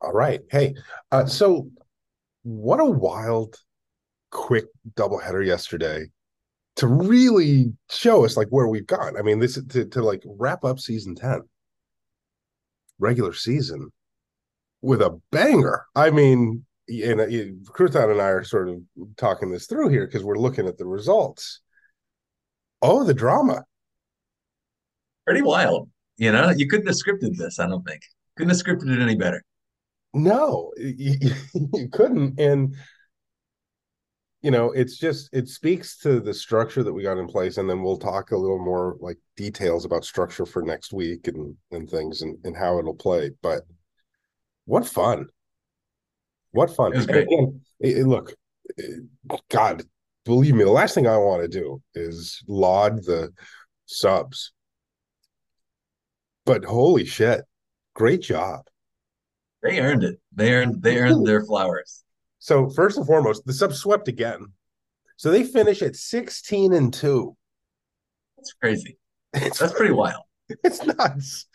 All right. Hey, uh, so what a wild, quick doubleheader yesterday to really show us like where we've gone. I mean, this to to like wrap up season 10, regular season with a banger. I mean, and uh, and I are sort of talking this through here because we're looking at the results. Oh, the drama. Pretty wild. You know, you couldn't have scripted this, I don't think. Couldn't have scripted it any better. No, you, you couldn't. And you know, it's just it speaks to the structure that we got in place, and then we'll talk a little more like details about structure for next week and and things and, and how it'll play. But what fun. What fun. Great. And, and, look, God, believe me, the last thing I want to do is laud the subs. But holy shit, great job. They earned it. They earned they earned their flowers. So first and foremost, the subs swept again. So they finish at 16 and 2. That's crazy. It's that's pretty wild. It's nuts.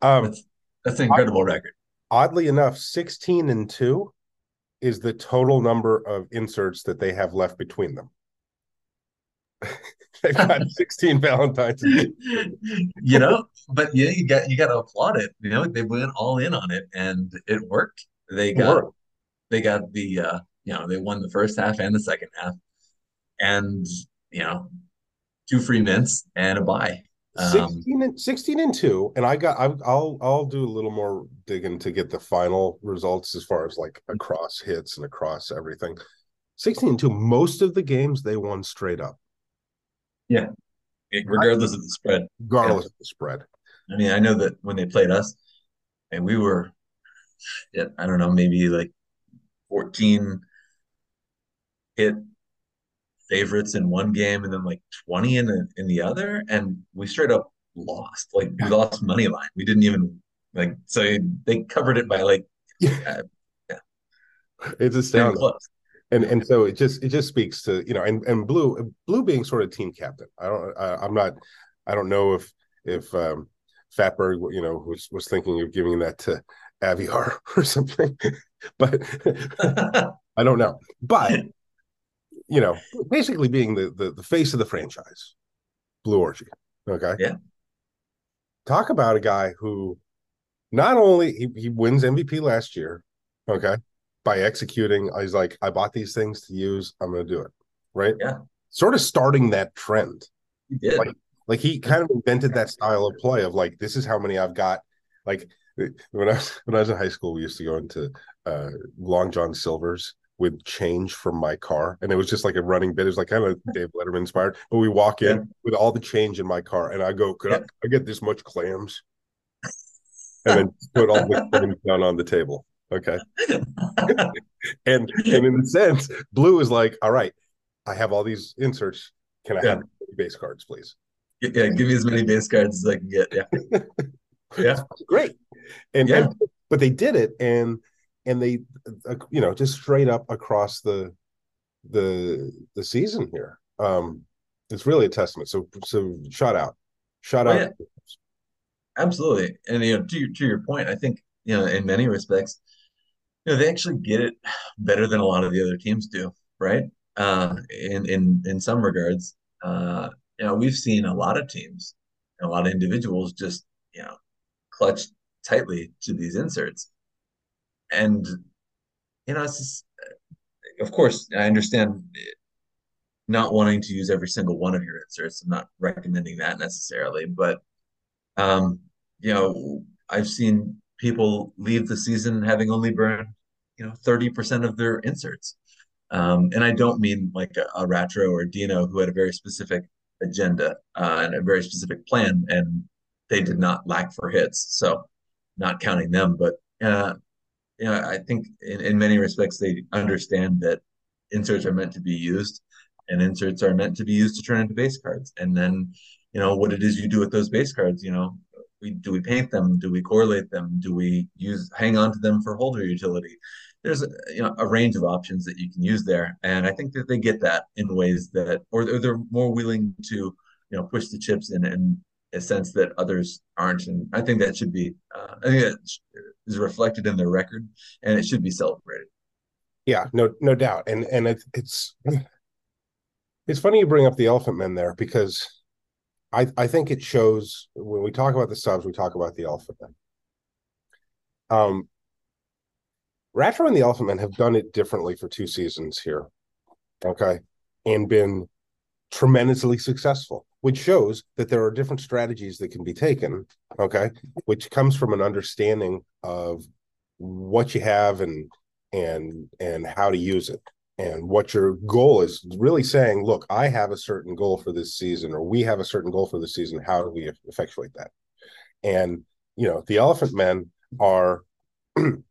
Um, that's, that's an incredible record. Oddly enough, 16 and 2 is the total number of inserts that they have left between them. They've got 16 Valentines. you know, but yeah, you got you got to applaud it. You know, they went all in on it, and it worked. They got they got the uh, you know they won the first half and the second half, and you know, two free mints and a buy. 16 and 16 and 2 and i got I, will i'll do a little more digging to get the final results as far as like across hits and across everything 16 and 2 most of the games they won straight up yeah. Regardless I, of the spread. Regardless yeah. of the spread. I mean i know that when they played us and we were yeah, i don't know maybe like 14 hit favorites in one game and then like 20 in the, in the other and we straight up lost. Like we lost money line. We didn't even like so they covered it by like yeah, uh, yeah. it's astounding and and so it just it just speaks to you know and and blue blue being sort of team captain i don't I, i'm not i don't know if if um fatberg you know was was thinking of giving that to aviar or something but i don't know but you know, basically being the, the, the face of the franchise, Blue Orgy. Okay. Yeah. Talk about a guy who not only he, he wins MVP last year, okay, by executing, he's like, I bought these things to use, I'm gonna do it. Right? Yeah. Sort of starting that trend. He did. Like, like he kind of invented that style of play of like, this is how many I've got. Like when I was when I was in high school, we used to go into uh, Long John Silver's with change from my car. And it was just like a running bit. It was like kind of Dave Letterman inspired. But we walk in yeah. with all the change in my car and I go, Could yeah. I, I, get this much clams? And then put all the clams down on the table. Okay. and and in a sense, Blue is like, all right, I have all these inserts. Can I yeah. have base cards, please? Yeah, give me as many base cards as I can get. Yeah. yeah. Great. And, yeah. and but they did it and and they uh, you know just straight up across the the the season here um it's really a testament so so shout out shout oh, out yeah. absolutely and you know to, to your point i think you know in many respects know they actually get it better than a lot of the other teams do right? Uh in in in some regards. Uh you know we've seen a lot of teams and a lot of individuals just you know clutch tightly to these inserts. And you know, it's just, of course, I understand not wanting to use every single one of your inserts. I'm not recommending that necessarily, but um, you know, I've seen people leave the season having only burned, you know, 30% of their inserts. Um, and I don't mean like a, a Ratro or a Dino who had a very specific agenda uh, and a very specific plan, and they did not lack for hits. So, not counting them, but uh, you know, I think in, in many respects they understand that inserts are meant to be used and inserts are meant to be used to turn into base cards. And then, you know, what it is you do with those base cards, you know, we do we paint them? Do we correlate them? Do we use hang on to them for holder utility? There's you know a range of options that you can use there, and I think that they get that in ways that, or they're more willing to you know push the chips in in a sense that others aren't, and I think that should be uh, I think that is reflected in their record, and it should be celebrated. Yeah, no, no doubt, and and it, it's it's funny you bring up the Elephant Men there because I I think it shows when we talk about the subs, we talk about the Elephant Men. Um, Ratro and the Elephant Men have done it differently for two seasons here, okay, and been tremendously successful, which shows that there are different strategies that can be taken, okay, which comes from an understanding of what you have and and and how to use it and what your goal is. Really saying look i have a certain goal for this season or we have a certain goal for the season. How do we effectuate that? And you know the elephant men are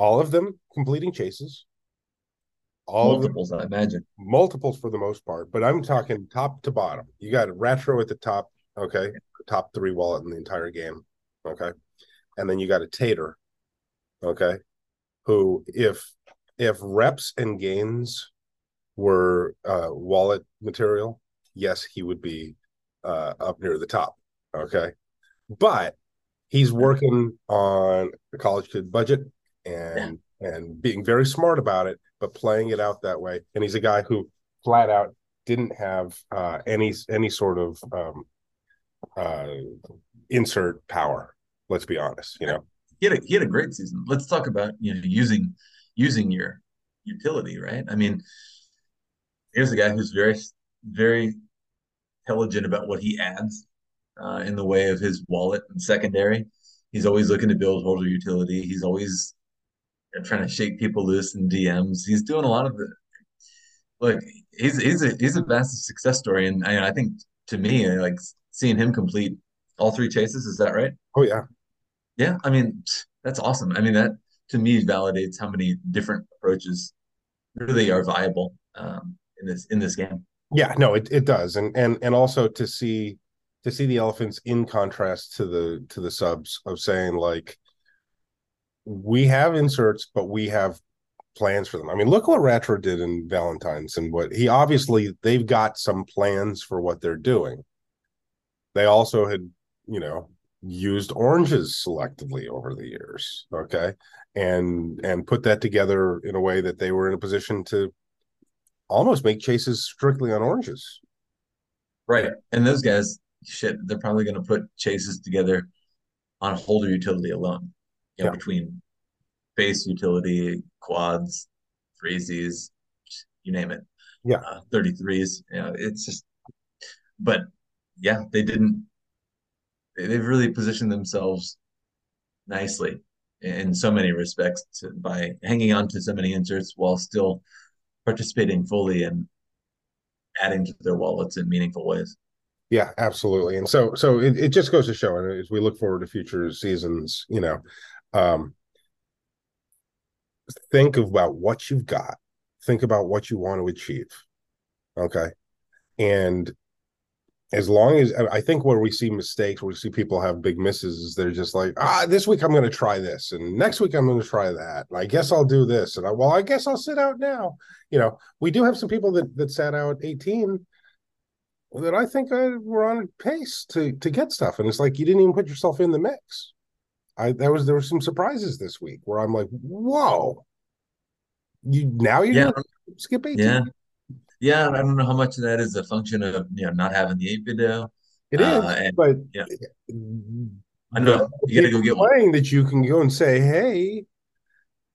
all of them completing chases. All multiples i imagine. Multiples for the most part but i'm talking top to bottom. You got Ratro at the top okay top three wallet in the entire game okay? And then you got a tater okay who if if reps and gains were uh wallet material yes he would be uh up near the top okay? But he's working on a college kid budget and and being very smart about it, but playing it out that way. And he's a guy who flat out didn't have uh, any any sort of um, uh, insert power. Let's be honest, you know. He had a he had a great season. Let's talk about you know using using your utility, right? I mean, here's a guy who's very very intelligent about what he adds uh, in the way of his wallet and secondary. He's always looking to build holder utility. He's always trying to shake people loose in DMs. He's doing a lot of the look. He's he's a he's a massive success story, and I, I think to me, like seeing him complete all three chases. Is that right? Oh yeah, yeah. I mean, that's awesome. I mean, that to me validates how many different approaches really are viable um, in this in this game. Yeah, no, it, it does, and and and also to see to see the elephants in contrast to the to the subs of saying like we have inserts, but we have plans for them. I mean, look what Ratro did in Valentine's and what he obviously they've got some plans for what they're doing. They also had, you know, used oranges selectively over the years, okay? And and put that together in a way that they were in a position to almost make chases strictly on oranges. Right. And those guys, shit, they're probably going to put chases together on holder utility alone you know, yeah. between base utility, quads, threesies, you name it. Yeah. Uh, 33s. You know, it's just, but yeah, they didn't, they've really positioned themselves nicely in so many respects to, by hanging on to so many inserts while still participating fully and adding to their wallets in meaningful ways. Yeah, absolutely. And so, so it, it just goes to show, and as we look forward to future seasons, you know, um, think about what you've got. Think about what you want to achieve. Okay? And as long as i think where we see mistakes where we see people have big misses is they're just like ah this week i'm going to try this and next week i'm going to try that and i guess i'll do this and I, well i guess i'll sit out now. You know we do have some people that that sat out 18 that i think uh, were on pace to to get stuff and it's like you didn't even put yourself in the mix I there was there were some surprises this week where I'm like, whoa, you now you're yeah. skip 18. Yeah. Yeah, I don't know how much of that is a function of you know not having the eight video. It is, uh, and, but yeah. I know you gotta go get one. that you can go and say, hey,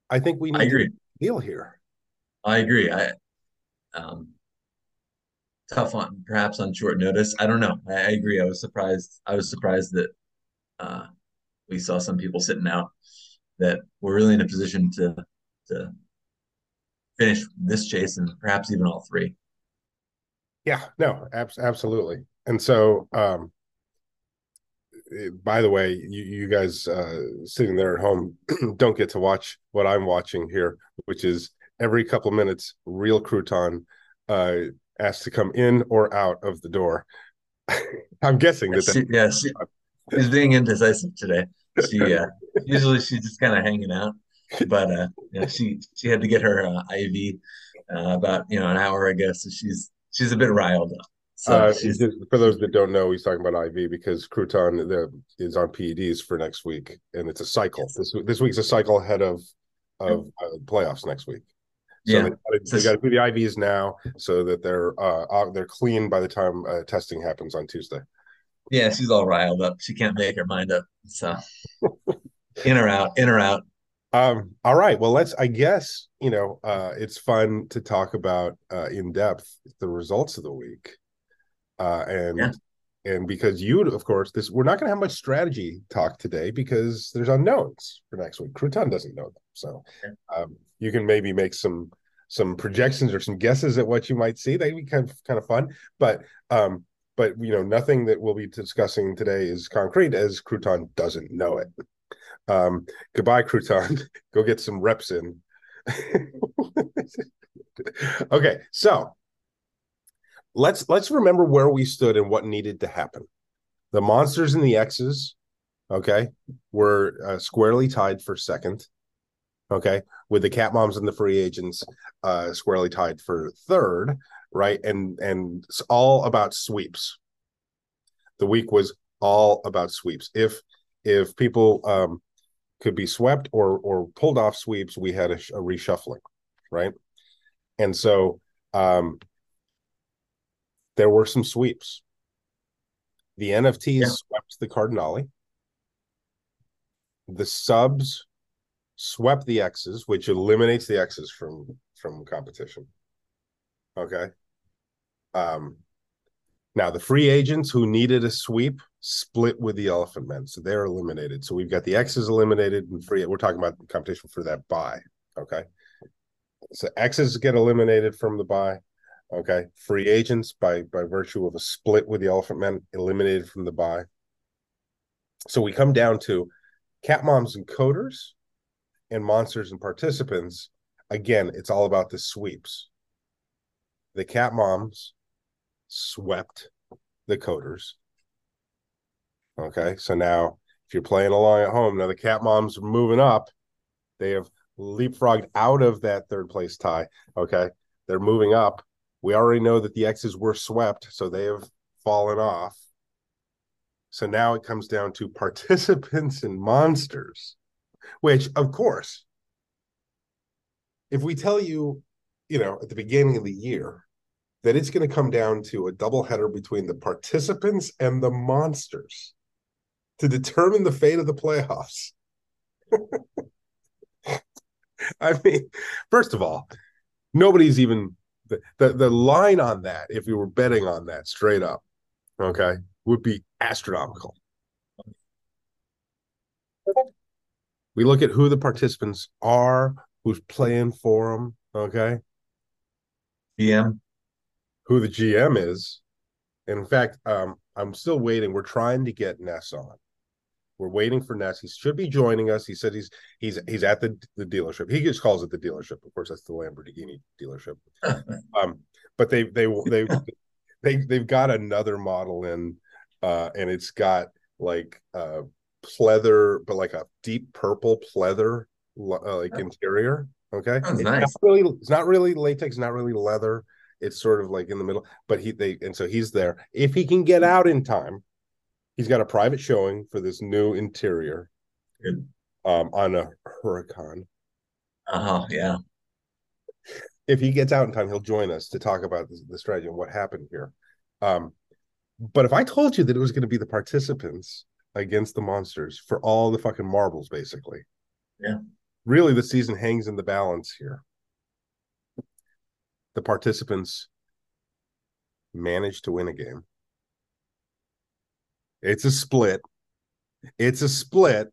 I think we need I agree. deal here. I agree. I um tough on perhaps on short notice. I don't know. I, I agree. I was surprised. I was surprised that uh we saw some people sitting out that were really in a position to to finish this chase and perhaps even all three. Yeah, no, ab- absolutely. And so, um, eh, by the way, you, you guys uh, sitting there at home don't get to watch what I'm watching here, which is every couple minutes, real crouton uh, asked to come in or out of the door. I'm guessing that. Yes, yeah, she, She's being indecisive today. She uh, usually she's just kind of hanging out, but uh, you know, she she had to get her uh, IV uh, about you know an hour ago, so she's she's a bit riled up. So uh, she's just for those that don't know, he's talking about IV because Crouton the, is on PEDs for next week, and it's a cycle. This this week's a cycle ahead of of uh, playoffs next week. So Yeah. they got to do the IVs now so that they're uh, uh they're clean by the time uh, testing happens on Tuesday. Yeah, she's all riled up. She can't make her mind up. So in or out, in or out. Um, all right. Well, let's. I guess you know uh, it's fun to talk about uh, in depth the results of the week, uh, and Yeah. and because you, of course, this we're not going to have much strategy talk today because there's unknowns for next week. Crouton doesn't know them, so um, you can maybe make some some projections or some guesses at what you might see. That'd be kind of kind of fun, but um, but you know nothing that we'll be discussing today is concrete as Crouton doesn't know it. Um, goodbye, Crouton. Go get some reps in. okay, so let's let's remember where we stood and what needed to happen. The monsters and the X's, okay, were uh, squarely tied for second. Okay, with the cat moms and the free agents uh, squarely tied for third, right? And and it's all about sweeps. The week was all about sweeps. If if people um, could be swept or or pulled off sweeps, we had a, a reshuffling, right? And so um, there were some sweeps. The NFTs Yeah. swept the Cardinale. The subs swept the X's, which eliminates the X's from from competition. Okay. Um now the free agents who needed a sweep split with the elephant men. So they're eliminated. So we've got the X's eliminated and free. We're talking about competition for that buy. Okay. So X's get eliminated from the buy. Okay. Free agents by by virtue of a split with the elephant men eliminated from the buy. So we come down to cat moms and coders and monsters and participants. Again, it's all about the sweeps. The cat moms swept the coders. Okay, so now if you're playing along at home, now the cat moms are moving up. They have leapfrogged out of that third place tie. Okay, they're moving up. We already know that the X's were swept, so they have fallen off. So now it comes down to participants and monsters, which, of course, if we tell you, you know, at the beginning of the year that it's going to come down to a doubleheader between the participants and the monsters to determine the fate of the playoffs. I mean, first of all, nobody's even the, the the line on that, if you were betting on that straight up, okay, would be astronomical. We look at who the participants are, who's playing for them, okay, DM. Who the GM is. In fact, um, I'm still waiting. We're trying to get Ness on. We're waiting for Ness. He should be joining us. He said he's he's he's at the the dealership. He just calls it the dealership. Of course, that's the Lamborghini dealership. um, but they they they they they've got another model in, uh, and it's got like uh pleather, but like a deep purple pleather uh, like Oh. interior. Okay, it's nice. not really it's not really latex, not really leather. It's sort of like in the middle, but he they and so he's there. If he can get out in time, he's got a private showing for this new interior Good. um on a Huracan. Oh yeah. if he gets out in time, he'll join us to talk about the, the strategy and what happened here. Um, but if I told you that it was going to be the participants against the monsters for all the fucking marbles, basically, Yeah. really the season hangs in the balance here. The participants managed to win a game. It's a split. It's a split.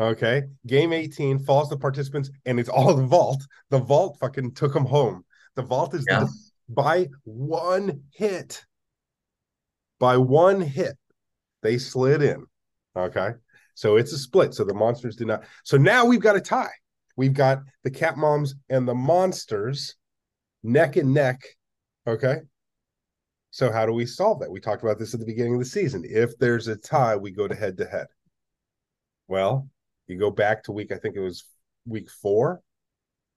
Okay. Game 18 falls to participants, and it's all the vault. The vault fucking took them home. The vault is Yeah. the, by one hit. By one hit, they slid in. Okay. So it's a split. So the monsters did not. So now we've got a tie. We've got the cat moms and the monsters neck and neck. Okay. So how do we solve that? We talked about this at the beginning of the season. If there's a tie, we go to head to head. Well, you go back to week, I think it was week four,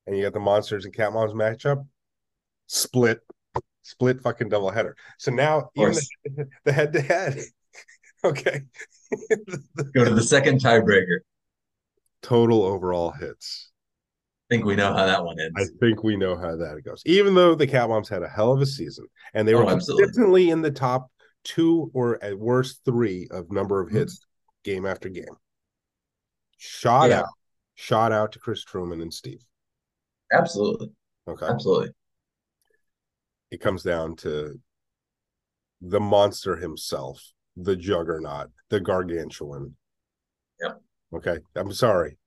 and you got the monsters and cat moms matchup. Split, split fucking double header. So now even the, the head to head, okay, go to the second tiebreaker. Total overall hits. I think we know how that one ends. I think we know how that goes. Even though the Cat Moms had a hell of a season and they Oh, were absolutely. consistently in the top two or at worst three of number of Mm-hmm. hits game after game. Shot Yeah. out, shot out to Chris Truman and Steve. Absolutely. Okay. Absolutely. It comes down to the monster himself, the juggernaut, the gargantuan. Yeah. Okay. I'm sorry.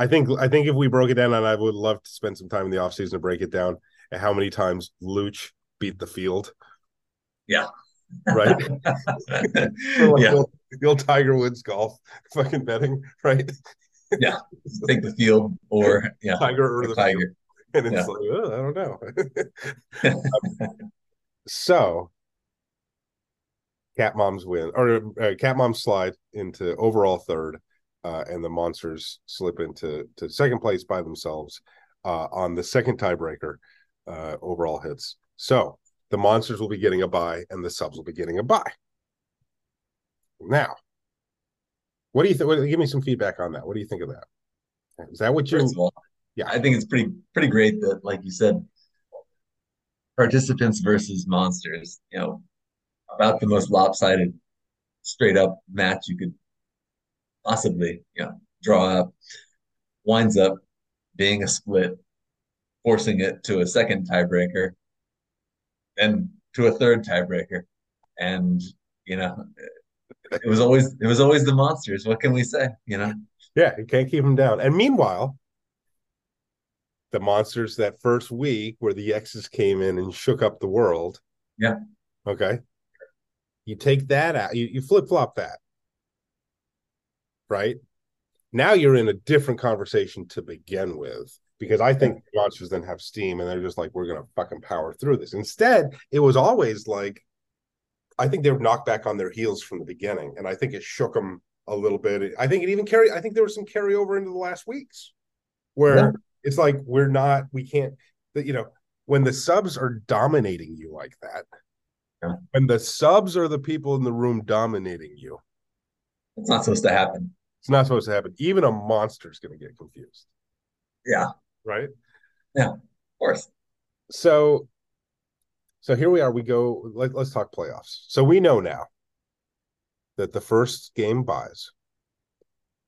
I think I think if we broke it down, and I would love to spend some time in the offseason to break it down and how many times Luch beat the field. Yeah. Right. Like yeah. the, old, the old Tiger Woods golf fucking betting, right? Yeah. Take the field or yeah. Tiger or the field. tiger. And it's Yeah. like, oh, I don't know. so cat moms win or uh, cat moms slide into overall third uh, and the monsters slip into to second place by themselves uh, on the second tiebreaker uh, overall hits. So the monsters will be getting a buy and the subs will be getting a buy now what do you think give me some feedback on that. What do you think of that? Is that what you all, Yeah. I think it's pretty pretty great that, like you said, participants versus monsters, you know, about the most lopsided, straight up match you could possibly, you know, draw up, winds up being a split, forcing it to a second tiebreaker, and to a third tiebreaker. And, you know, it was always it was always the monsters. What can we say? You know? Yeah, you can't keep them down. And meanwhile, the monsters that first week where the X's came in and shook up the world. Yeah. Okay. You take that out, you, you flip flop that. Right. Now you're in a different conversation to begin with because I think the monsters then have steam and they're just like, we're going to fucking power through this. Instead, it was always like, I think they were knocked back on their heels from the beginning. And I think it shook them a little bit. I think it even carried, I think there was some carryover into the last weeks where Yeah. it's like, we're not, we can't, that you know, when the subs are dominating you like that, Yeah. when the subs are the people in the room dominating you, It's not supposed to happen. It's not supposed to happen. Even a monster's is going to get confused, Yeah, right? Yeah. Of course. So, so here we are. We go. Let, let's talk playoffs. So we know now that the first game buys,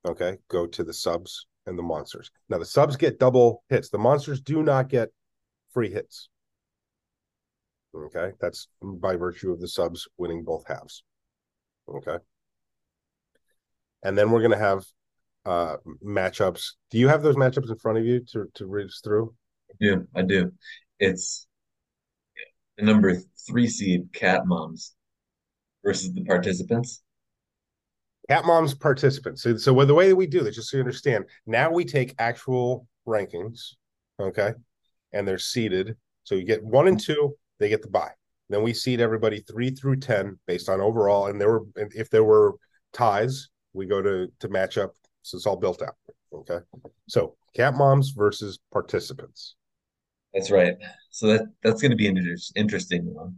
okay, go to the subs and the monsters. Now the subs get double hits. The monsters do not get free hits. Okay, that's by virtue of the subs winning both halves. Okay, and then we're gonna have uh matchups. Do you have those matchups in front of you to to read us through? I do. I do. It's the number three seed cat moms versus the participants. Cat Moms participants. So, so the way that we do this, just so you understand, now we take actual rankings, okay, and they're seeded. So you get one and two, they get the buy. Then we seed everybody three through ten based on overall, and there were, and if there were ties, we go to to match up. So it's all built out, okay. So Cat Moms versus participants. That's right. So that that's going to be an inter- interesting one.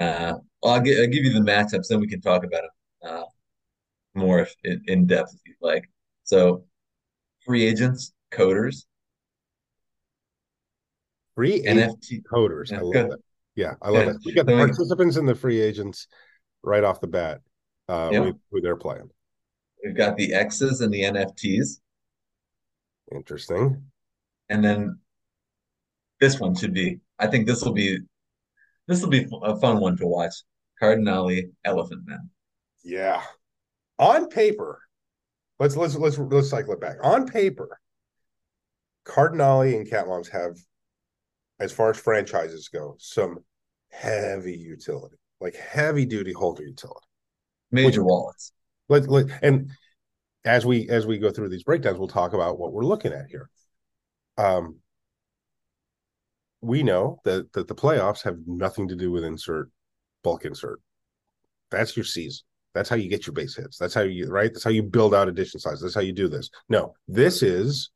Uh, well, I'll, gi- I'll give you the matchups, then we can talk about it uh, more if, in, in depth if you'd like. So, free agents, coders, Free NFT. coders. I love that. Yeah, I love it. We got the participants and the free agents right off the bat. Uh, Yeah. with who they're playing. We've got the X's and the NFTs, Interesting. and then this one should be. I think this will be this will be a fun one to watch. Cardinale Elephant Man. Yeah. On paper, let's let's let's let's cycle it back. On paper, Cardinale and Cat Moms have, as far as franchises go, some heavy utility, like heavy duty holder utility. Major wallets. Let, let and as we as we go through these breakdowns, we'll talk about what we're looking at here. Um, we know that that the playoffs have nothing to do with insert bulk insert. That's your season. That's how you get your base hits. That's how you right. That's how you build out addition size. That's how you do this. No, this is.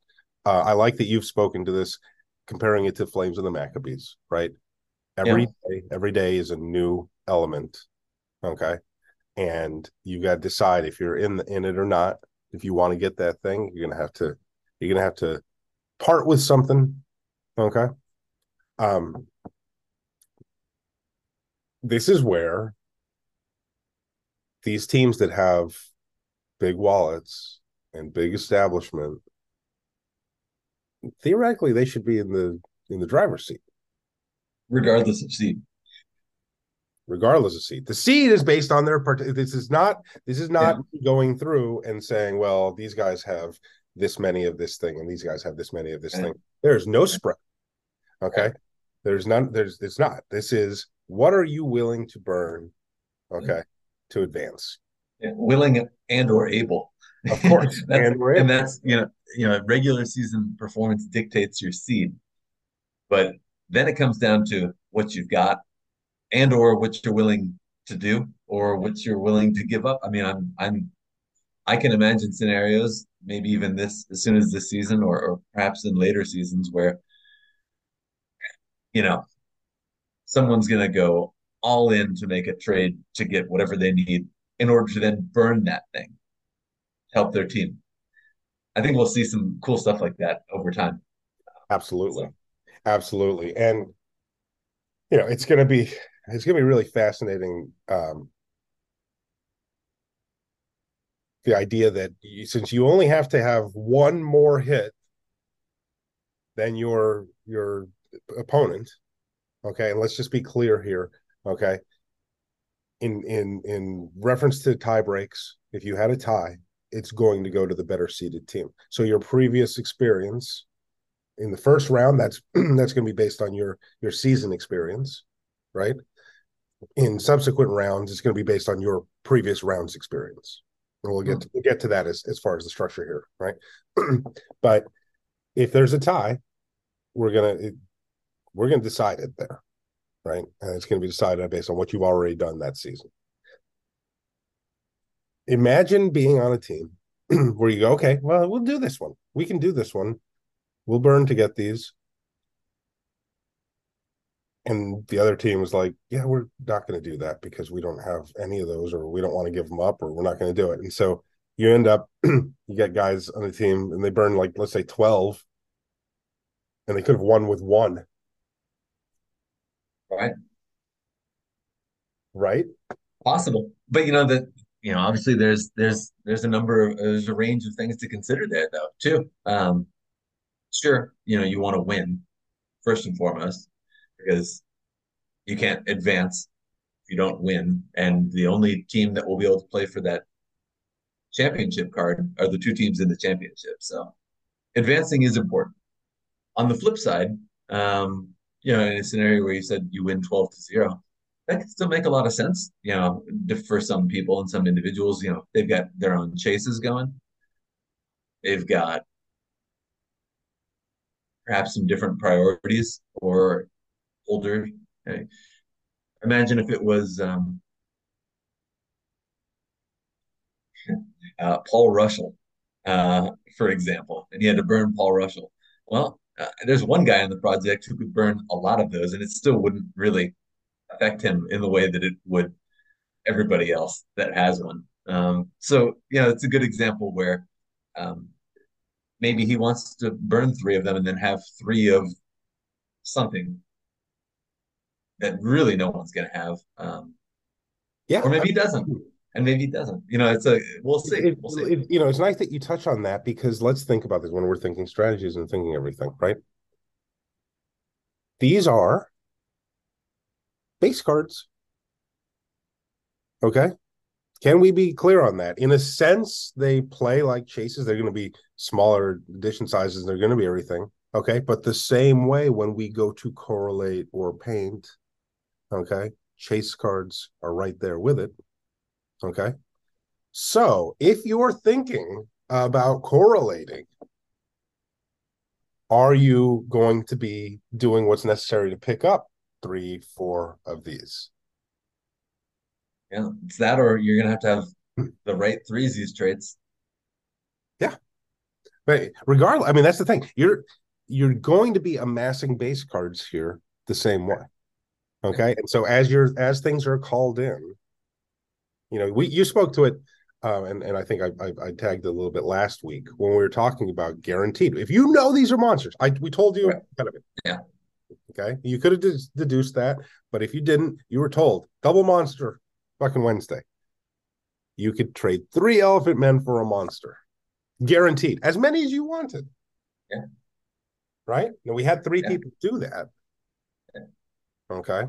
Uh, I like that you've spoken to this, comparing it to Flames and the Maccabees, right? Every yeah. day, every day is a new element. Okay. And you got to decide if you're in the, in it or not. If you want to get that thing, you're gonna have to you're gonna have to part with something. Okay. Um this is where these teams that have big wallets and big establishment theoretically they should be in the in the driver's seat regardless of seed regardless of seed. The seed is based on their part this is not this is not yeah. going through and saying well these guys have this many of this thing and these guys have this many of this thing. There's no spread. Okay? There's none there's it's not. This is what are you willing to burn mm. okay to advance? Yeah, willing and or able. Of course. That's, and, and that's you know you know regular season performance dictates your seed. But then it comes down to what you've got and or what you're willing to do or what you're willing to give up i mean i'm i'm i can imagine scenarios maybe even this as soon as this season or, or perhaps in later seasons where you know someone's going to go all in to make a trade to get whatever they need in order to then burn that thing, help their team. I think we'll see some cool stuff like that over time. Absolutely. So. Absolutely. And you know, it's going to be it's going to be really fascinating um the idea that you, since you only have to have one more hit than your your opponent Okay, and let's just be clear here. Okay, in in in reference to tie breaks, if you had a tie, it's going to go to the better seeded team. So your previous experience in the first round, that's that's going to be based on your your season experience, right? In subsequent rounds, it's going to be based on your previous round's experience. And we'll get hmm. to, we'll get to that as as far as the structure here, right? but if there's a tie, we're gonna we're going to decide it there, right? And it's going to be decided based on what you've already done that season. Imagine being on a team where you go, okay, well, we'll do this one. We can do this one. We'll burn to get these. And the other team was like, yeah, we're not going to do that because we don't have any of those, or we don't want to give them up, or we're not going to do it. And so you end up, you get guys on the team and they burn like, let's say 12, and they could have won with one Right. Right. Possible. But you know that you know obviously there's there's there's a number of there's a range of things to consider there though too. Um sure, you know, you want to win first and foremost because you can't advance if you don't win. And the only team that will be able to play for that championship card are the two teams in the championship. So advancing is important. On the flip side, um, you know, in a scenario where you said you win 12 to 0, that can still make a lot of sense, you know, for some people and some individuals, you know, they've got their own chases going. They've got perhaps some different priorities or older. Okay. Imagine if it was um, uh, Paul Russell, uh, for example, and he had to burn Paul Russell. Well, uh, there's one guy in the project who could burn a lot of those, and it still wouldn't really affect him in the way that it would everybody else that has one. Um, so know, it's a good example where um, maybe he wants to burn three of them and then have three of something that really no one's going to have. Um, yeah, or maybe he doesn't and maybe he doesn't. You know, it's a we'll see. It, we'll see. It, you know, it's nice that you touch on that because let's think about this when we're thinking strategies and thinking everything, right? These are base cards. Okay. Can we be clear on that? In a sense, they play like chases. They're going to be smaller edition sizes. They're going to be everything. Okay. But the same way when we go to correlate or paint, okay, chase cards are right there with it. Okay. So if you're thinking about correlating, are you going to be doing what's necessary to pick up three, four of these? Yeah, it's that, or you're gonna have to have hmm. the right threes these traits. Yeah, but regardless, I mean that's the thing. You're you're going to be amassing base cards here the same way. Okay. And so as you're as things are called in, you know, we you spoke to it um, and and I think I, I, I tagged a little bit last week when we were talking about guaranteed. If you know these are monsters, I we told you right. kind of it. Yeah. Okay. You could have deduced that, but if you didn't, you were told double monster fucking Wednesday. You could trade three elephant men for a monster. Guaranteed. As many as you wanted. Yeah. Right? Now we had three yeah. people do that. Okay.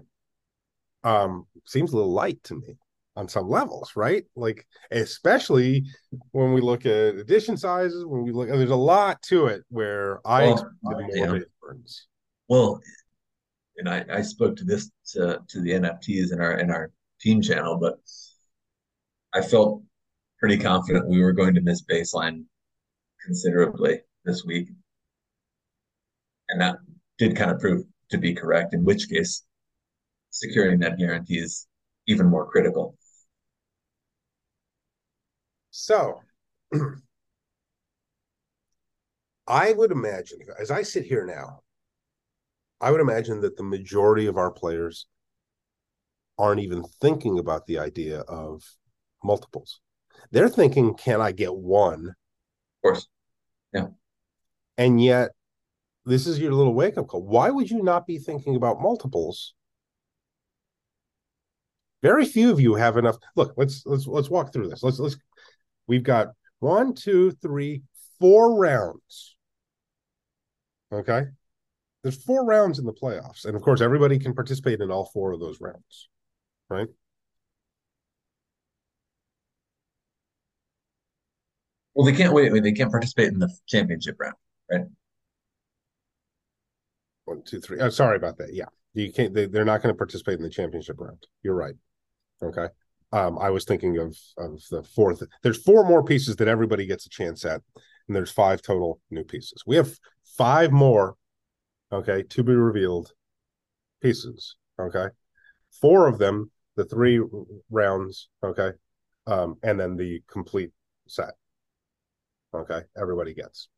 Um, seems a little light to me on some levels, right? Like especially when we look at edition sizes, when we look there's a lot to it where I well, expected more yeah. burns. Well, and I, I spoke to this to, to the NFTs in our in our team channel, but I felt pretty confident we were going to miss baseline considerably this week. And that did kind of prove to be correct, in which case securing that guarantee is even more critical. So I would imagine, as I sit here now, I would imagine that the majority of our players aren't even thinking about the idea of multiples. They're thinking, can I get one? Of course. Yeah. And yet, this is your little wake up call. Why would you not be thinking about multiples? Very few of you have enough. Look, let's let's let's walk through this. Let's let's we've got one, two, three, four rounds. Okay. There's four rounds in the playoffs. And of course, everybody can participate in all four of those rounds. Right. Well, they can't wait. They can't participate in the championship round, right? One, two, three. Oh, sorry about that. Yeah, you can't. They, they're not going to participate in the championship round. You're right. Okay. Um, I was thinking of of the fourth. There's four more pieces that everybody gets a chance at, and there's five total new pieces. We have five more, okay, to be revealed pieces. Okay, four of them, the three rounds, okay, um, and then the complete set. Okay. Everybody gets.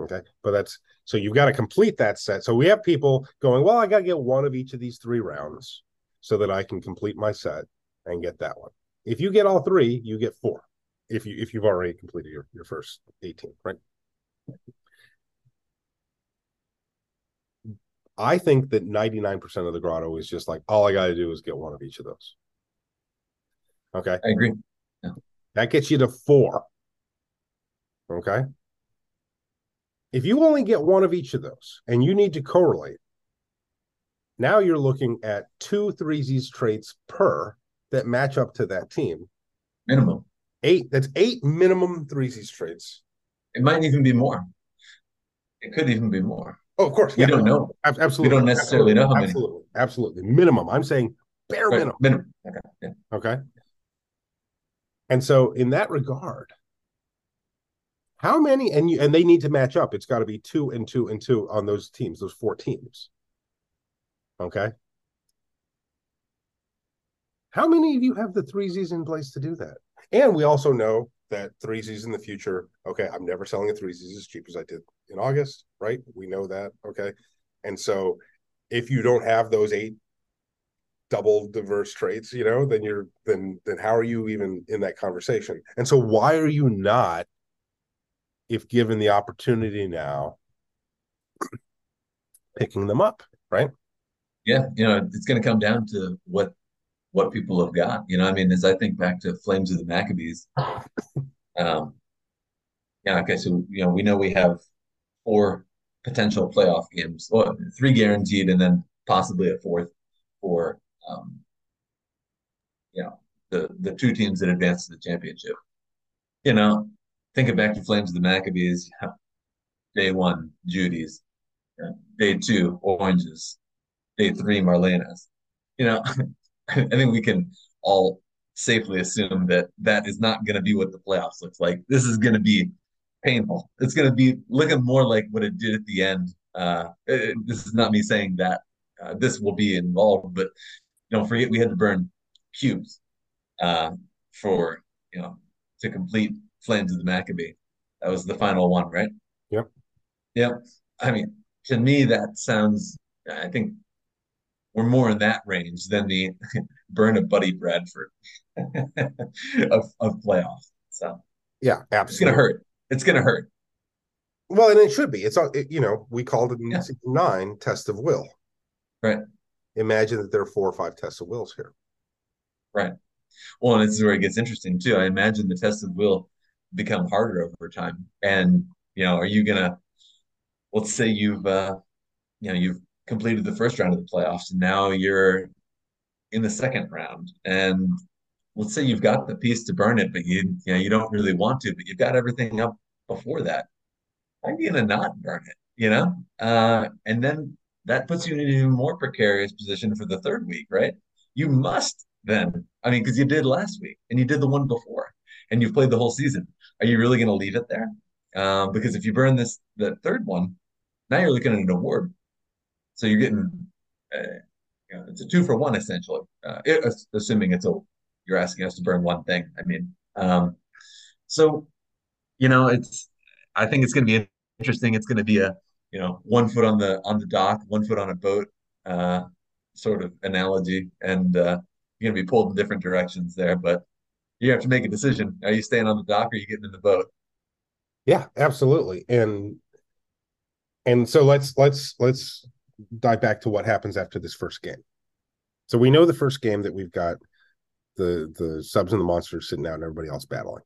Okay. But that's so you've got to complete that set. So we have people going, well, I got to get one of each of these three rounds so that I can complete my set and get that one. If you get all three, you get four. If you if you've already completed your, your first 18, right? I think that 99% of the grotto is just like all I got to do is get one of each of those. Okay. I agree. Yeah. That gets you to four. Okay. If you only get one of each of those and you need to correlate, now you're looking at two threesies traits per that match up to that team. Minimum. Eight. That's eight minimum threesies traits. It might even be more. It could even be more. Oh, of course. We yeah. don't know. Absolutely. We don't necessarily absolutely. know how many. Absolutely. Absolutely. Minimum. I'm saying bare right. minimum. Minimum. Okay. Yeah. Okay. And so, in that regard, how many and you and they need to match up. It's got to be two and two and two on those teams, those four teams. Okay. How many of you have the three Z's in place to do that? And we also know that three Z's in the future, okay, I'm never selling a three Z's as cheap as I did in August, right? We know that, okay? And so if you don't have those eight double diverse traits, you know, then you're then then how are you even in that conversation? And so why are you not if given the opportunity now, picking them up, right? Yeah, you know, it's going to come down to what what people have got. You know, I mean, as I think back to Flames of the Maccabees, um, yeah, okay, so you know, we know we have four potential playoff games, well, three guaranteed, and then possibly a fourth for um, you know the the two teams that advance to the championship. You know, thinking back to Flames of the Maccabees, day one, Judy's, day two, Oranges, day three, Marlenas. You know, I think we can all safely assume that that is not going to be what the playoffs looks like. This is going to be painful. It's going to be looking more like what it did at the end. Uh, it, this is not me saying that uh, this will be involved, but don't forget we had to burn cubes uh, for you know to complete Flames of the Maccabee. That was the final one, right? Yep. Yep. I mean, to me, that sounds. I think we're more in that range than the burn of Buddy Bradford of, of playoff. So yeah, absolutely. It's gonna hurt. It's gonna hurt. Well, and it should be. It's it, you know we called it in yeah. nine test of will. Right. Imagine that there are four or five tests of wills here. Right. Well, and this is where it gets interesting too. I imagine the tests of will become harder over time. And you know, are you gonna? Let's say you've uh, you know you've completed the first round of the playoffs, and now you're in the second round, and let's say you've got the piece to burn it, but you you know you don't really want to, but you've got everything up before that. You gonna not burn it? You know, uh, and then that puts you in an even more precarious position for the third week, right? You must then, I mean, because you did last week and you did the one before, and you've played the whole season. Are you really going to leave it there? Um, because if you burn this the third one, now you're looking at an award. So you're getting, uh, you know, it's a two for one essentially. Uh, it, assuming it's a you're asking us to burn one thing. I mean, um, so you know, it's. I think it's going to be interesting. It's going to be a you know one foot on the on the dock, one foot on a boat uh, sort of analogy, and uh, you're going to be pulled in different directions there. But you have to make a decision: Are you staying on the dock, or are you getting in the boat? Yeah, absolutely. And and so let's let's let's dive back to what happens after this first game. So we know the first game that we've got the the subs and the monsters sitting out and everybody else battling.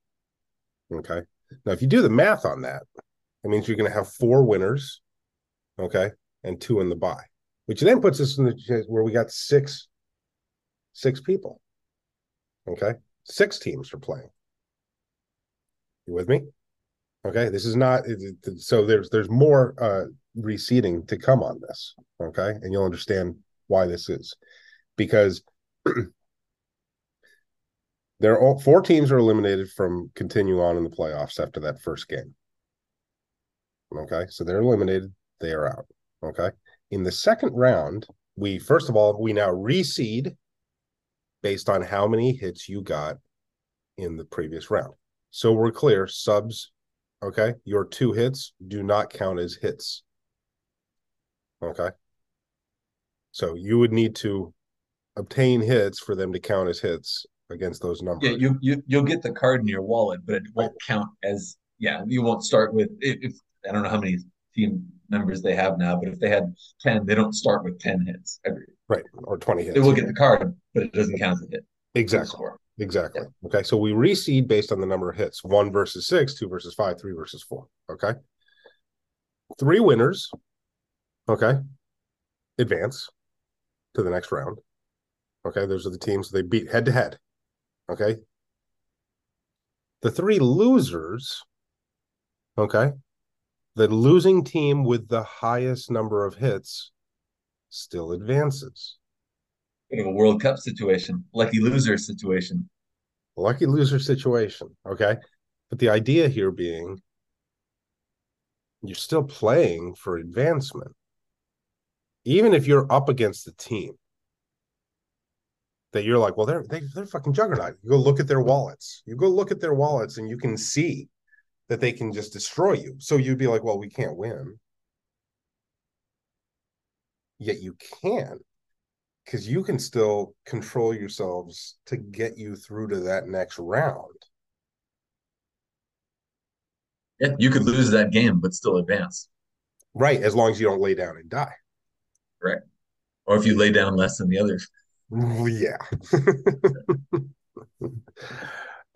Okay. Now, if you do the math on that, it means you're going to have four winners, okay, and two in the bye, which then puts us in the where we got six, six people. Okay, six teams are playing. You with me? Okay, this is not so. There's there's more uh reseeding to come on this. Okay, and you'll understand why this is because there are all, four teams are eliminated from continue on in the playoffs after that first game. Okay, so they're eliminated. They are out. Okay, in the second round, we first of all we now reseed based on how many hits you got in the previous round. So we're clear. Subs, okay, your two hits do not count as hits. Okay. So you would need to obtain hits for them to count as hits against those numbers. Yeah, you you you'll get the card in your wallet, but it won't count as yeah. You won't start with if I don't know how many team members they have now, but if they had 10, they don't start with 10 hits every right or 20 hits. They will get the card, but it doesn't count as a hit. Exactly. Exactly. Yeah. Okay. So we reseed based on the number of hits one versus six, two versus five, three versus four. Okay. Three winners. Okay. Advance to the next round. Okay. Those are the teams they beat head to head. Okay. The three losers. Okay the losing team with the highest number of hits still advances. Bit of a World Cup situation, lucky loser situation. Lucky loser situation. Okay. But the idea here being you're still playing for advancement. Even if you're up against the team that you're like, well, they're they, are they are fucking juggernaut. You go look at their wallets. You go look at their wallets and you can see that they can just destroy you. So you'd be like, well, we can't win. Yet you can, because you can still control yourselves to get you through to that next round. Yeah, you could lose that game, but still advance. Right, as long as you don't lay down and die. Right. Or if you lay down less than the others. Yeah.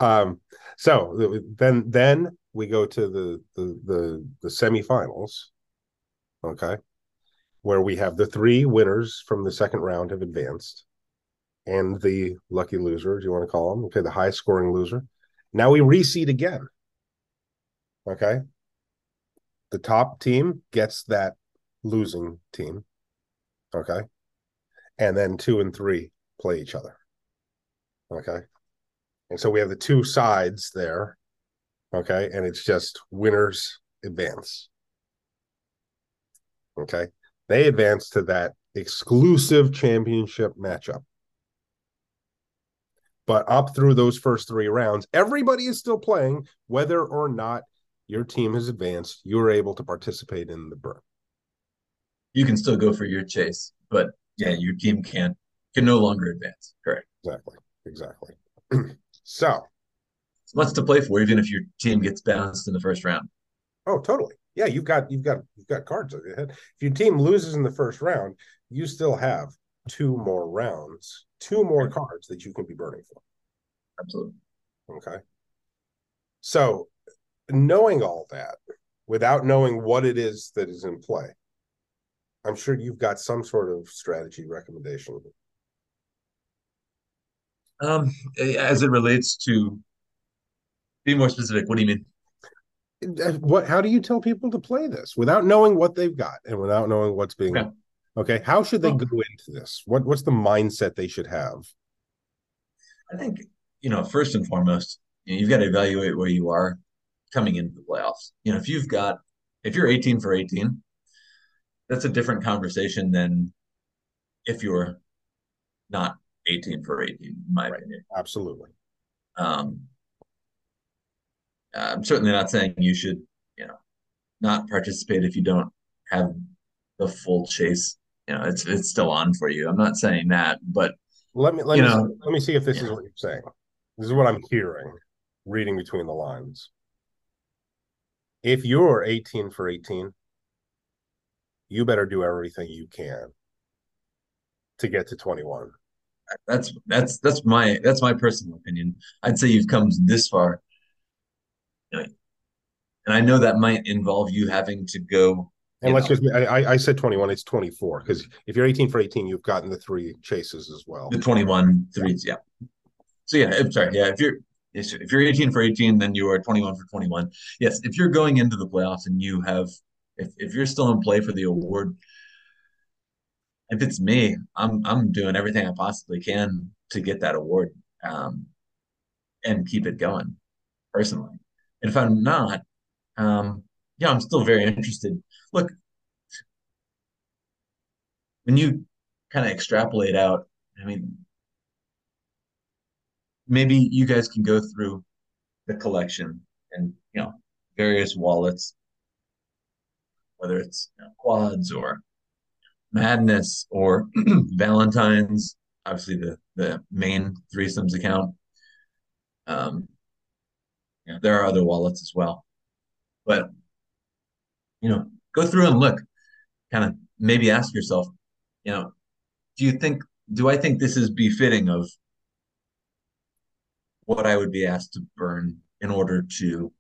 um, so then then we go to the the the, the semifinals. Okay. Where we have the three winners from the second round have advanced and the lucky loser, do you want to call them? Okay, the high scoring loser. Now we reseed again. Okay. The top team gets that losing team. Okay. And then two and three play each other. Okay. And so we have the two sides there. Okay. And it's just winners advance. Okay. They advance to that exclusive championship matchup. But up through those first three rounds, everybody is still playing, whether or not your team has advanced, you're able to participate in the burn. You can still go for your chase, but yeah, your team can't can no longer advance. Correct. Exactly. Exactly. so it's much to play for, even if your team gets bounced in the first round. Oh, totally. Yeah, you've got you've got you've got cards. If your team loses in the first round, you still have two more rounds, two more cards that you can be burning for. Absolutely. Okay. So, knowing all that without knowing what it is that is in play, I'm sure you've got some sort of strategy recommendation. Um, as it relates to be more specific, what do you mean? Uh, what how do you tell people to play this without knowing what they've got and without knowing what's being okay, okay how should they go into this what what's the mindset they should have i think you know first and foremost you know, you've got to evaluate where you are coming into the playoffs you know if you've got if you're 18 for 18 that's a different conversation than if you're not 18 for 18 in my right. opinion absolutely um I'm certainly not saying you should, you know, not participate if you don't have the full chase. You know, it's it's still on for you. I'm not saying that, but let me let me know, see, let me see if this yeah. is what you're saying. This is what I'm hearing, reading between the lines. If you're 18 for 18, you better do everything you can to get to 21. That's that's that's my that's my personal opinion. I'd say you've come this far and I know that might involve you having to go. And let's know, just, I, I said 21, it's 24. Because if you're 18 for 18, you've gotten the three chases as well. The 21 threes, yeah. So, yeah, I'm sorry. Yeah, if you're, if you're 18 for 18, then you are 21 for 21. Yes, if you're going into the playoffs and you have, if, if you're still in play for the award, if it's me, I'm I'm doing everything I possibly can to get that award um, and keep it going personally. And if I'm not, um, yeah, I'm still very interested. Look, when you kind of extrapolate out, I mean, maybe you guys can go through the collection and you know various wallets, whether it's you know, quads or madness or Valentine's, obviously the the main threesomes account. Um, there are other wallets as well. But you know, go through and look, kind of maybe ask yourself, you know, do you think do I think this is befitting of what I would be asked to burn in order to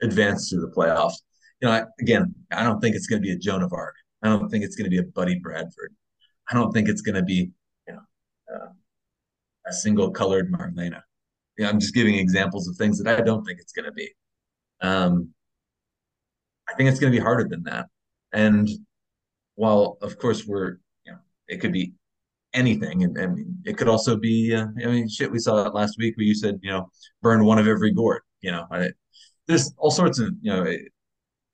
advance to the playoffs? You know, I, again, I don't think it's going to be a Joan of Arc. I don't think it's going to be a Buddy Bradford. I don't think it's going to be, you know, uh, a single colored Marlena. You know, I'm just giving examples of things that I don't think it's going to be. Um, I think it's going to be harder than that. And while, of course, we're, you know, it could be anything. And I mean, it could also be, uh, I mean, shit, we saw that last week where you said, you know, burn one of every gourd, you know, I, there's all sorts of, you know,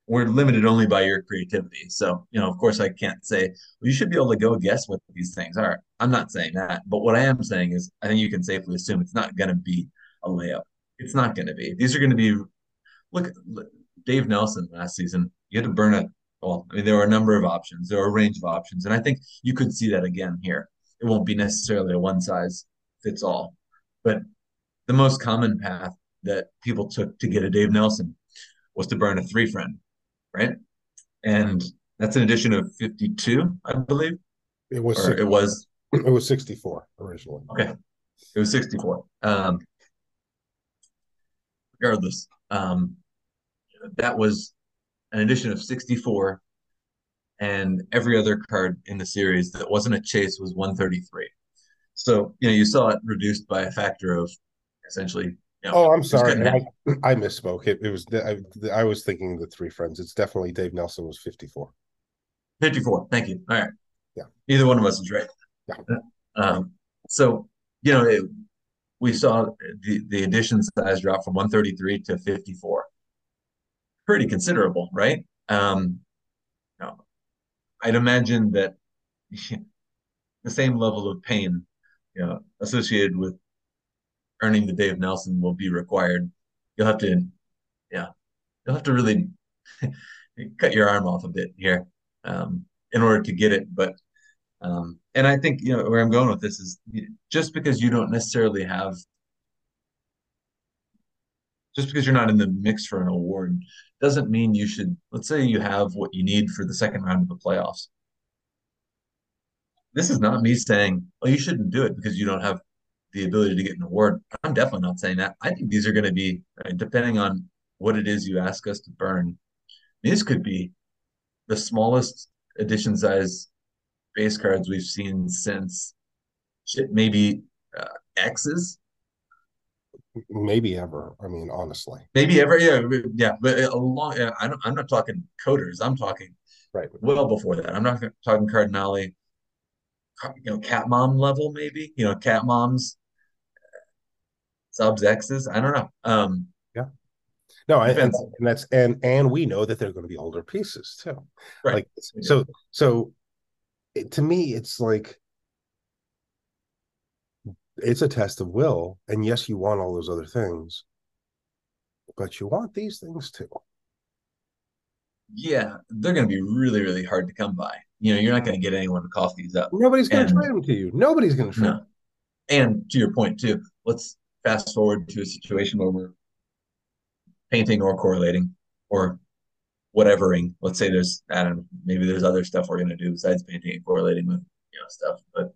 we're limited only by your creativity. So, you know, of course, I can't say, well, you should be able to go guess what these things are. I'm not saying that. But what I am saying is, I think you can safely assume it's not going to be a layup. It's not going to be. These are going to be. Look, Dave Nelson last season. You had to burn it. Well, I mean, there were a number of options. There are a range of options, and I think you could see that again here. It won't be necessarily a one size fits all, but the most common path that people took to get a Dave Nelson was to burn a three friend, right? And that's an addition of 52, I believe. It was. Or it was. It was 64 originally. Okay, it was 64. Um, regardless, um, that was an addition of 64, and every other card in the series that wasn't a chase was 133. So you know you saw it reduced by a factor of essentially. Know, oh, I'm sorry, I, I, misspoke. It, it was I, I was thinking the three friends. It's definitely Dave Nelson was 54. 54. Thank you. All right. Yeah. Either one of us is right. Yeah. Um, so you know, it, we saw the, the addition size drop from 133 to 54. Pretty considerable, right? Um, no, I'd imagine that the same level of pain you know, associated with earning the Dave Nelson will be required. You'll have to, yeah, you'll have to really cut your arm off a bit here um, in order to get it. But Um, and I think you know where I'm going with this is just because you don't necessarily have, just because you're not in the mix for an award, doesn't mean you should. Let's say you have what you need for the second round of the playoffs. This is not me saying, "Oh, you shouldn't do it because you don't have the ability to get an award." I'm definitely not saying that. I think these are going to be depending on what it is you ask us to burn. These could be the smallest edition size base cards we've seen since maybe uh, X's. Maybe ever. I mean, honestly. Maybe ever. Yeah, yeah. But a long. I don't, I'm not talking coders. I'm talking right well before that. I'm not talking Cardinale. You know, cat mom level maybe. You know, cat moms subs X's. I don't know. Um, yeah. No, and, and, that's and and we know that they're going to be older pieces too. Right. Like so so it, to me it's like it's a test of will and yes you want all those other things but you want these things too yeah they're going to be really really hard to come by you know you're not going to get anyone to cough these up nobody's going to trade them to you nobody's going to trade no. and to your point too let's fast forward to a situation where we're painting or correlating or whatevering. Let's say there's I don't know, maybe there's other stuff we're gonna do besides painting and correlating with you know stuff. But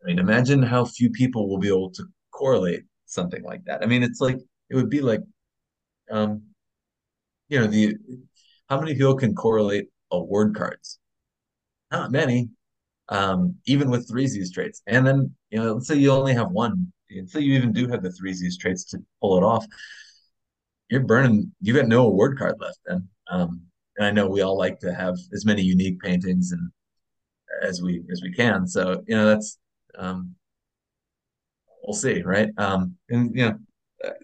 I mean, imagine how few people will be able to correlate something like that. I mean, it's like it would be like, um, you know, the how many people can correlate award cards? Not many. Um, even with threesies traits. And then, you know, let's say you only have one. Say you even do have the threesies traits to pull it off. You're burning, you got no award card left then. Um, and I know we all like to have as many unique paintings and as we as we can. So you know that's um, we'll see, right? Um, and you know,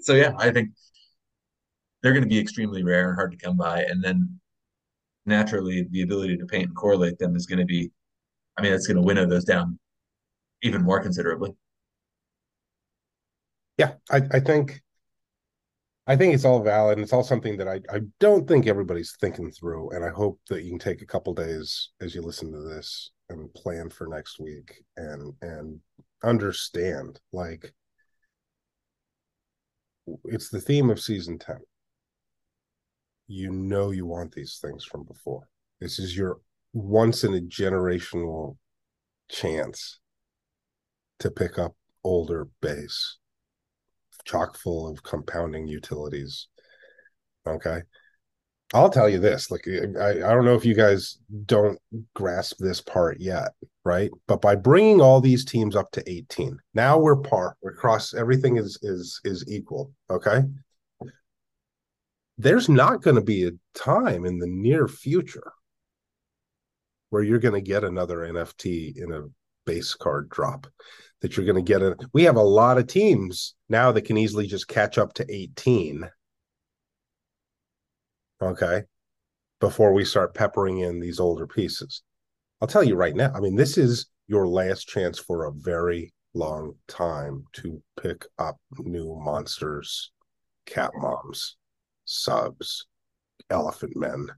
so yeah, I think they're going to be extremely rare and hard to come by, and then naturally the ability to paint and correlate them is going to be, I mean, it's going to winnow those down even more considerably. Yeah, I, I think I think it's all valid and it's all something that I, I don't think everybody's thinking through. And I hope that you can take a couple days as you listen to this and plan for next week and and understand like it's the theme of season 10. You know you want these things from before. This is your once in a generational chance to pick up older base chock full of compounding utilities. Okay. I'll tell you this, like eh, I, I don't know if you guys don't grasp this part yet, right? But by bringing all these teams up to 18, now we're par, we're cross, everything is is is equal. Okay. There's not going to be a time in the near future where you're going to get another NFT in a base card drop that you're going to get a we have a lot of teams now that can easily just catch up to 18 okay. Before we start peppering in these older pieces. I'll tell you right now i mean this is your last chance for a very long time to pick up new monsters cat moms subs elephant men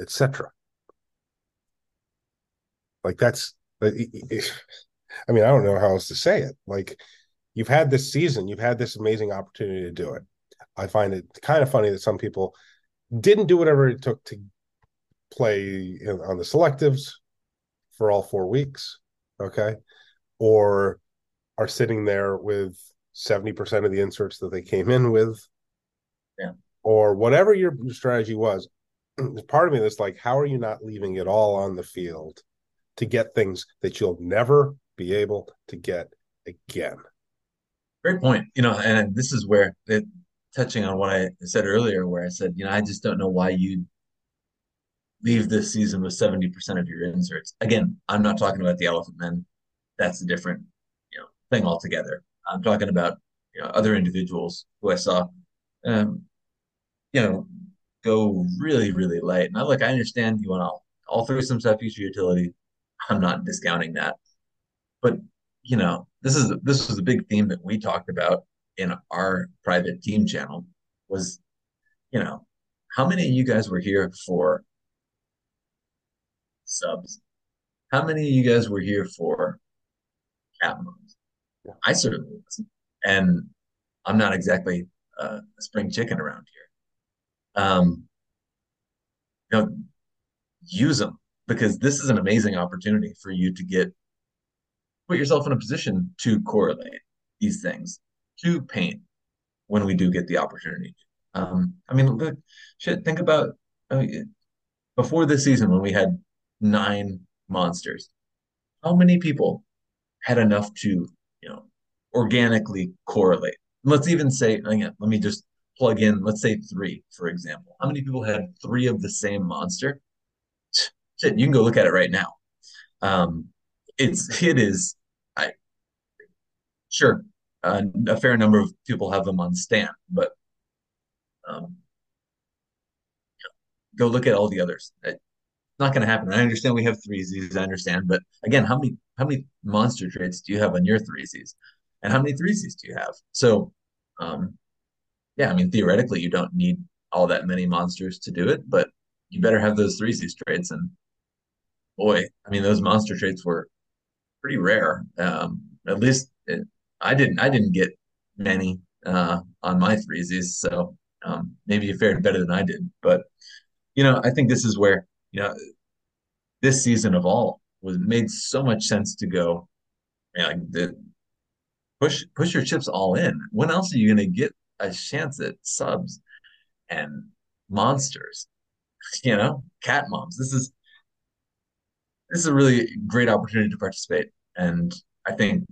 etc like that's I mean, I don't know how else to say it. Like, you've had this season, you've had this amazing opportunity to do it. I find it kind of funny that some people didn't do whatever it took to play on the selectives for all four weeks. Okay. Or are sitting there with 70% of the inserts that they came in with. Yeah. Or whatever your strategy was. Part of me that's like, how are you not leaving it all on the field to get things that you'll never be able to get again. Great point. You know, and this is where it, touching on what I said earlier, where I said, you know, I just don't know why you leave this season with 70% of your inserts. Again, I'm not talking about the elephant men. That's a different, you know, thing altogether. I'm talking about, you know, other individuals who I saw, um, you know, go really, really light. And I look, I understand you want to all through some stuff, use your utility, I'm not discounting that. But you know, this is this was a big theme that we talked about in our private team channel was, you know, how many of you guys were here for subs? how many of you guys were here for cat moms? Yeah. I certainly wasn't. And I'm not exactly uh, a spring chicken around here. Um, you know, use them because this is an amazing opportunity for you to get put yourself in a position to correlate these things to paint when we do get the opportunity. Um, I mean, look, shit. Think about uh, before this season when we had nine monsters. How many people had enough to, you know, organically correlate? Let's even say, again, let me just plug in, let's say three, for example. How many people had three of the same monster? Shit, you can go look at it right now. Um, it's it is, I sure uh, a fair number of people have them on stand, but um, go look at all the others. It's not going to happen. I understand we have threesies. I understand, but again, how many how many monster traits do you have on your threesies, and how many threesies do you have? So, um, yeah, I mean, theoretically, you don't need all that many monsters to do it, but you better have those three threesies traits. And boy, I mean, those monster traits were pretty rare. Um, at least it, I didn't I didn't get many uh, on my threesies, so um, maybe you fared better than I did. But you know, I think this is where you know this season of all was made so much sense to go. You know, the push push your chips all in. When else are you going to get a chance at subs and monsters? You know, cat moms. This is this is a really great opportunity to participate, and I think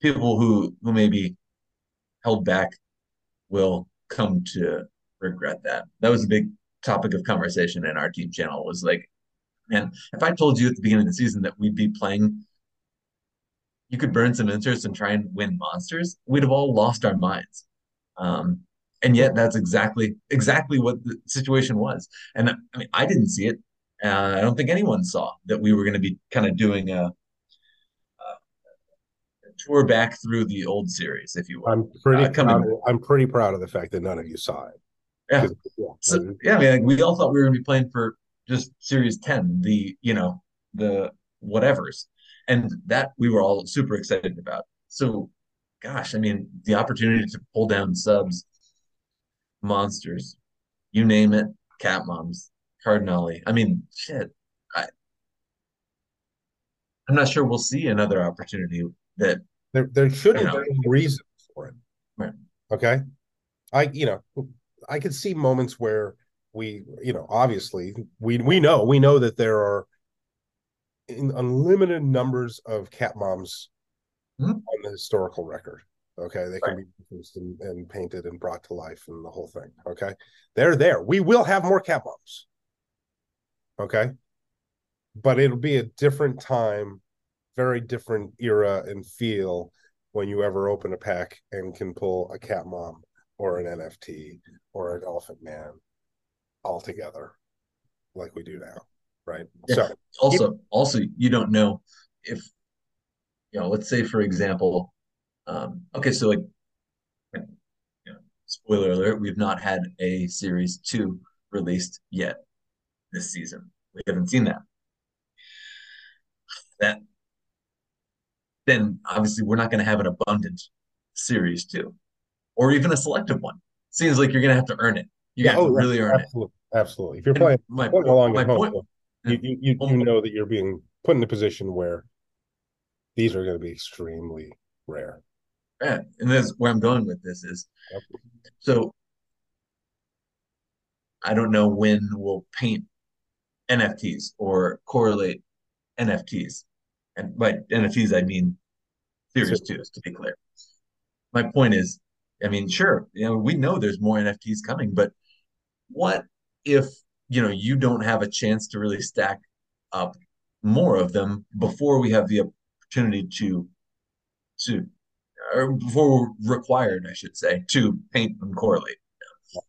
people who who may be held back will come to regret that. That was a big topic of conversation in our team channel. Was like, man, if I told you at the beginning of the season that we'd be playing, you could burn some interest and try and win monsters, we'd have all lost our minds. Um, and yet, that's exactly exactly what the situation was. And I mean, I didn't see it. Uh, I don't think anyone saw that we were going to be kind of doing a, tour back through the old series, if you will. I'm pretty uh, proud of, I'm pretty proud of the fact that none of you saw it. Yeah. Yeah, so, yeah, I mean, like, we all thought we were going to be playing for just Series 10, the, you know, the whatevers. And that we were all super excited about. So, gosh, I mean, the opportunity to pull down subs, monsters, you name it, cat moms, Cardinale. I mean, shit. I, I'm not sure we'll see another opportunity that there there shouldn't be a reason for it. Right. Okay. I you know I could see moments where we you know obviously we we know we know that there are unlimited numbers of cat moms mm-hmm. on the historical record. Okay, they can right. be produced and, and, painted and brought to life and the whole thing. Okay, they're there. We will have more cat moms. Okay, but it'll be a different time very different era and feel when you ever open a pack and can pull a cat mom or an NFT or an elephant man all together like we do now. Right. Yeah. So also also you don't know if you know, let's say for example, um, okay, so like you know, spoiler alert, we've not had a series two released yet this season. We haven't seen that. That then obviously we're not going to have an abundant series two, or even a selective one. Seems like you're going to have to earn it. You yeah, have oh, to really earn absolutely, it. Absolutely. If you're and playing, my, playing along my point, home, you, you, you, you know that you're being put in a position where these are going to be extremely rare. Yeah, and that's where I'm going with this is so I don't know when we'll paint NFTs or correlate NFTs and by NFTs I mean Series twos, to be clear. My point is, I mean, sure, you know, we know there's more NFTs coming, but what if you know you don't have a chance to really stack up more of them before we have the opportunity to to or before we're required, I should say, to paint and correlate.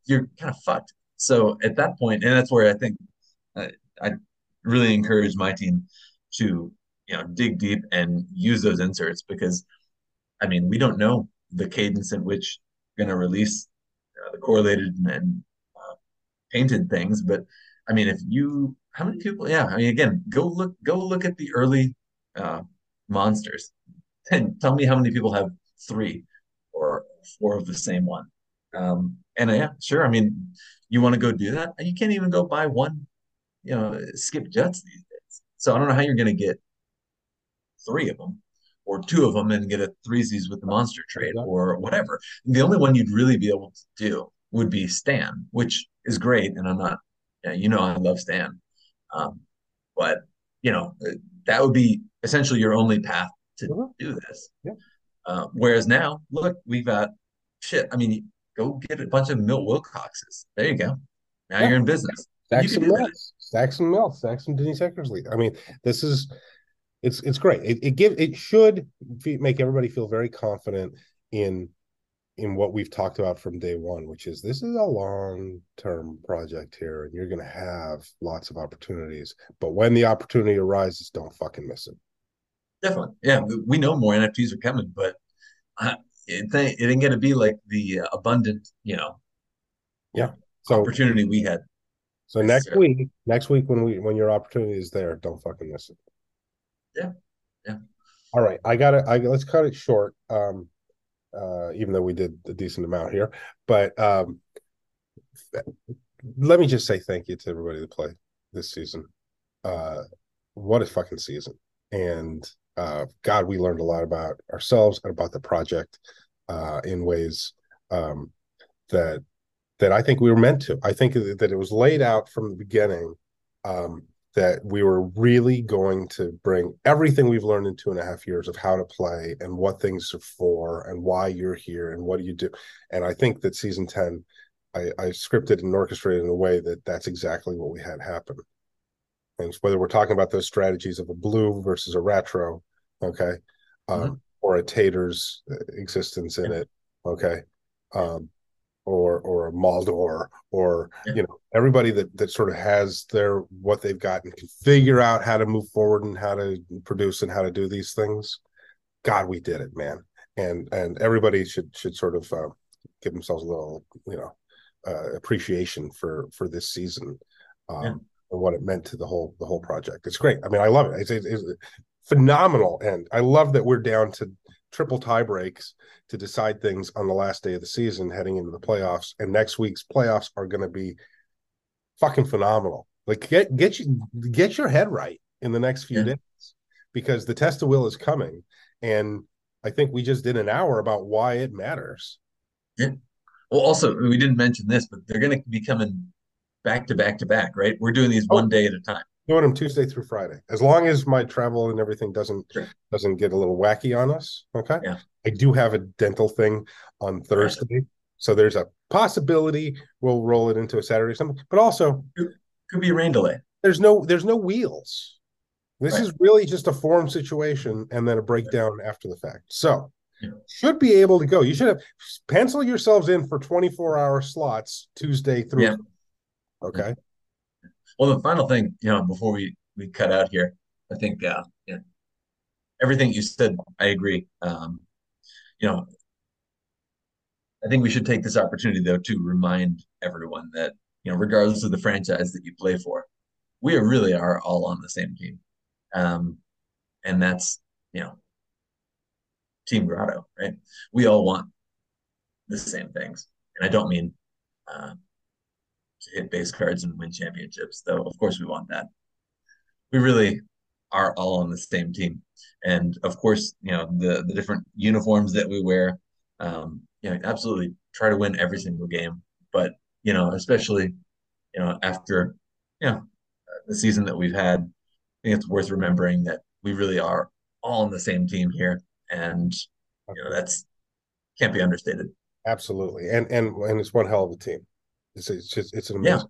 You're kind of fucked. So at that point, and that's where I think uh, I really encourage my team to you know dig deep and use those inserts because I mean we don't know the cadence in which we're going to release uh, the correlated and uh, painted things, but I mean if you how many people? Yeah, I mean, again, go look go look at the early uh, monsters and tell me how many people have three or four of the same one. Um, and uh, yeah, sure. I mean, you want to go do that? You can't even go buy one, you know, skip jets these days. So I don't know how you're going to get three of them or two of them and get a threesies with the monster trade or whatever. The only one you'd really be able to do would be Stan, which is great. And I'm not, you know, I love Stan. Um, but, you know, that would be essentially your only path to mm-hmm. do this. Yeah. Uh, whereas now, look, we've got shit. I mean, go get a bunch of Milt Wilcoxes. There you go. Now yeah. you're in business. Stack some Milts. Stack some Milts. Stack some Dennis Eckersley. I mean, this is it's it's great. It, it give it should make everybody feel very confident in in what we've talked about from day one, which is this is a long term project here, and you're going to have lots of opportunities. But when the opportunity arises, don't fucking miss it. Definitely, yeah. We know more NFTs are coming, but uh, it, it ain't going to be like the uh, abundant, you know, yeah, so, opportunity we had. So next week, next week when we when your opportunity is there, don't fucking miss it. Yeah, yeah. All right, I got it. I let's cut it short. Um, uh, even though we did a decent amount here. But um, let me just say thank you to everybody that played this season. Uh, what a fucking season! And uh, God, we learned a lot about ourselves and about the project uh, in ways um, that that I think we were meant to. I think that it was laid out from the beginning um, that we were really going to bring everything we've learned in two and a half years of how to play and what things are for and why you're here and what do you do. And I think that season 10, I, I scripted and orchestrated in a way that that's exactly what we had happen. And whether we're talking about those strategies of a blue versus a retro, okay, um, mm-hmm. or a tater's existence in it, okay, um, or or a Maldor or yeah. you know everybody that that sort of has their what they've got and can figure out how to move forward and how to produce and how to do these things. God, we did it, man. And and everybody should should sort of uh, give themselves a little you know uh, appreciation for for this season um, yeah. and what it meant to the whole the whole project. It's great. I mean, I love it. It's, it's, it's phenomenal, and I love that we're down to triple tie breaks to decide things on the last day of the season heading into the playoffs. And next week's playoffs are going to be fucking phenomenal. Like get get you get your head right in the next few yeah. days because the test of will is coming. And I think we just did an hour about why it matters. Yeah. Well, also we didn't mention this, but they're going to be coming back to back to back, right? We're doing these oh. one day at a time doing them Tuesday through Friday, as long as my travel and everything doesn't sure. doesn't get a little wacky on us. Okay. Yeah. I do have a dental thing on Thursday, right. so there's a possibility we'll roll it into a Saturday or something. But also, could, could be a rain delay. There's no there's no wheels. This right. is really just a form situation and then a breakdown after the fact. So yeah. should be able to go. You should have pencil yourselves in for 24 hour slots Tuesday through. Yeah. Okay. Well, the final thing, you know, before we we cut out here, I think, uh, yeah, everything you said, I agree. Um, you know, I think we should take this opportunity though to remind everyone that you know, regardless of the franchise that you play for, we really are all on the same team, um, and that's you know, Team Grotto, right? We all want the same things, and I don't mean. Uh, to hit base cards and win championships, though of course we want that. We really are all on the same team. And of course, you know, the the different uniforms that we wear, um, you know, absolutely try to win every single game. But, you know, especially, you know, after, you know, the season that we've had, I think it's worth remembering that we really are all on the same team here. And, you know, that's can't be understated. Absolutely. And and and it's one hell of a team. It's it's just it's an amazing yeah.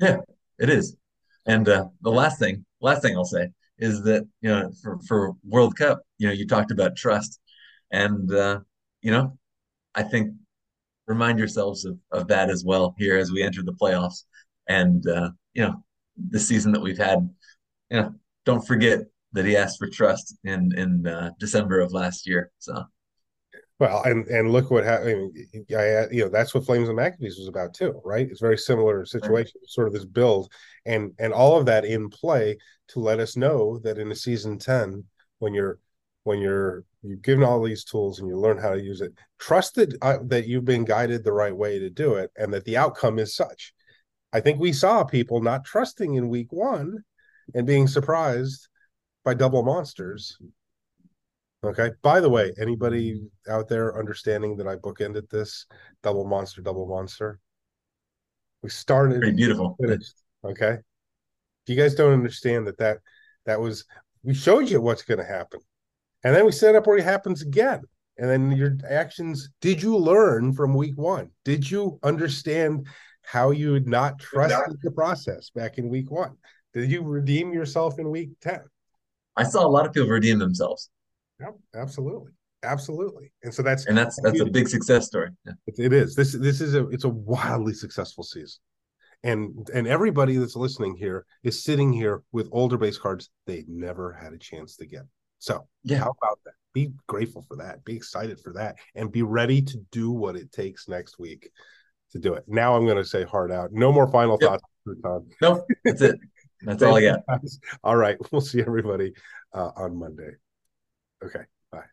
Yeah, it is. And uh, the last thing, last thing I'll say is that you know for for World Cup, you know, you talked about trust, and uh, you know, I think remind yourselves of of that as well here as we enter the playoffs, and uh, you know, the season that we've had. You know, don't forget that he asked for trust in in uh, December of last year. So Well, and and look what happened. I, you know, that's what Flames and Maccabees was about too, right? It's very similar situation, right. sort of this build, and and all of that in play to let us know that in a season ten, when you're when you're you've given all these tools and you learn how to use it, trust that uh, that you've been guided the right way to do it, and that the outcome is such. I think we saw people not trusting in week one and being surprised by double monsters Okay. By the way, anybody out there understanding that I bookended this double monster, double monster? We started pretty beautiful. Finished. Okay. If you guys don't understand that that that was we showed you what's going to happen, and then we set up where it happens again, and then your actions. Did you learn from week one? Did you understand how you had not trusted the process back in week one? Did you redeem yourself in week ten? I saw a lot of people redeem themselves. Yep, absolutely, absolutely. And so that's and that's that's a big success story. Yeah. It, it is. This this is a it's a wildly successful season, and and everybody that's listening here is sitting here with older base cards they never had a chance to get. So yeah, how about that? Be grateful for that. Be excited for that, and be ready to do what it takes next week to do it. Now I'm going to say hard out. No more final yep. thoughts. No, that's it. That's all I got. All right. We'll see everybody uh, on Monday. Okay